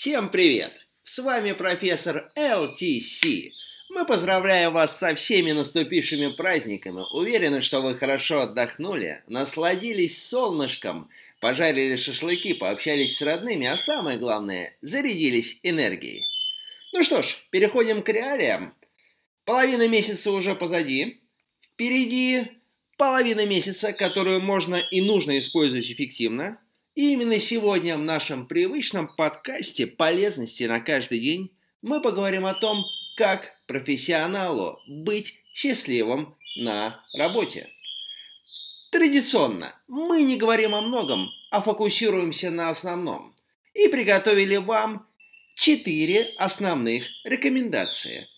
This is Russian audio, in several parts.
Всем привет! С вами профессор LTC. Мы поздравляем вас со всеми наступившими праздниками. Уверены, что вы хорошо отдохнули, насладились солнышком, пожарили шашлыки, пообщались с родными, а самое главное, зарядились энергией. Ну что ж, переходим к реалиям. Половина месяца уже позади. Впереди половина месяца, которую можно и нужно использовать эффективно. И именно сегодня в нашем привычном подкасте «Полезности на каждый день» мы поговорим о том, как профессионалу быть счастливым на работе. Традиционно мы не говорим о многом, а фокусируемся на основном. И приготовили вам четыре основных рекомендации.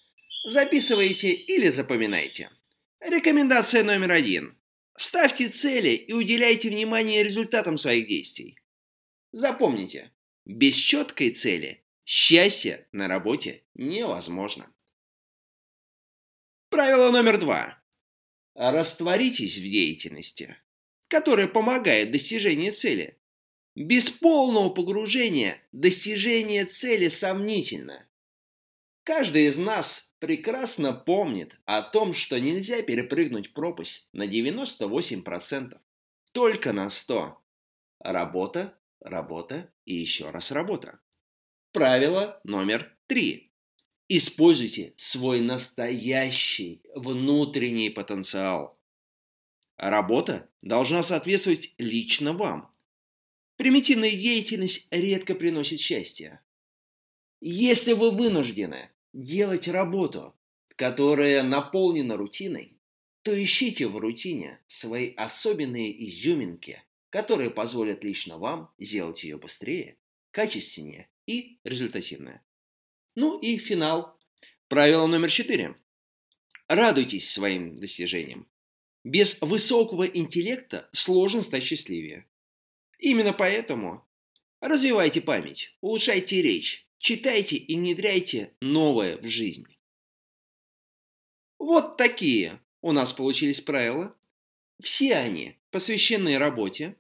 Записывайте или запоминайте. Рекомендация номер один. Ставьте цели и уделяйте внимание результатам своих действий. Запомните, без четкой цели счастье на работе невозможно. Правило номер два. Растворитесь в деятельности, которая помогает достижению цели. Без полного погружения достижение цели сомнительно. Каждый из нас прекрасно помнит о том, что нельзя перепрыгнуть пропасть на 98%. Только на 100. Работа, работа и еще раз работа. Правило номер три. Используйте свой настоящий внутренний потенциал. Работа должна соответствовать лично вам. Примитивная деятельность редко приносит счастье. Если вы вынуждены делать работу, которая наполнена рутиной, то ищите в рутине свои особенные изюминки, которые позволят лично вам сделать ее быстрее, качественнее и результативнее. Ну и финал. Правило номер четыре. Радуйтесь своим достижениям. Без высокого интеллекта сложно стать счастливее. Именно поэтому развивайте память, улучшайте речь, Читайте и внедряйте новое в жизнь. Вот такие у нас получились правила. Все они посвящены работе,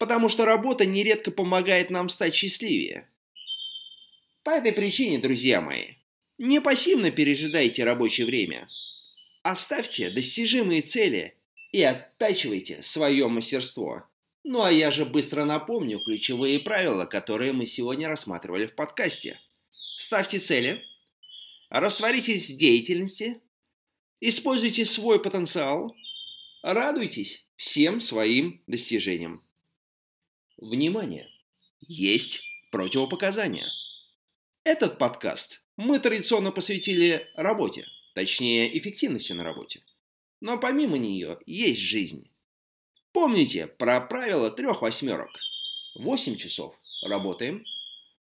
потому что работа нередко помогает нам стать счастливее. По этой причине, друзья мои, не пассивно пережидайте рабочее время. Оставьте достижимые цели и оттачивайте свое мастерство. Ну а я же быстро напомню ключевые правила, которые мы сегодня рассматривали в подкасте. Ставьте цели, растворитесь в деятельности, используйте свой потенциал, радуйтесь всем своим достижениям. Внимание! Есть противопоказания. Этот подкаст мы традиционно посвятили работе, точнее эффективности на работе. Но помимо нее есть жизнь. Помните про правило трех восьмерок. 8 часов работаем,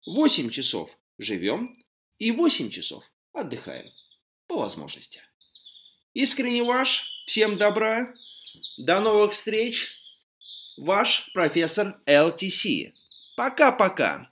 8 часов живем и 8 часов отдыхаем. По возможности. Искренне ваш. Всем добра. До новых встреч. Ваш профессор ЛТС. Пока-пока.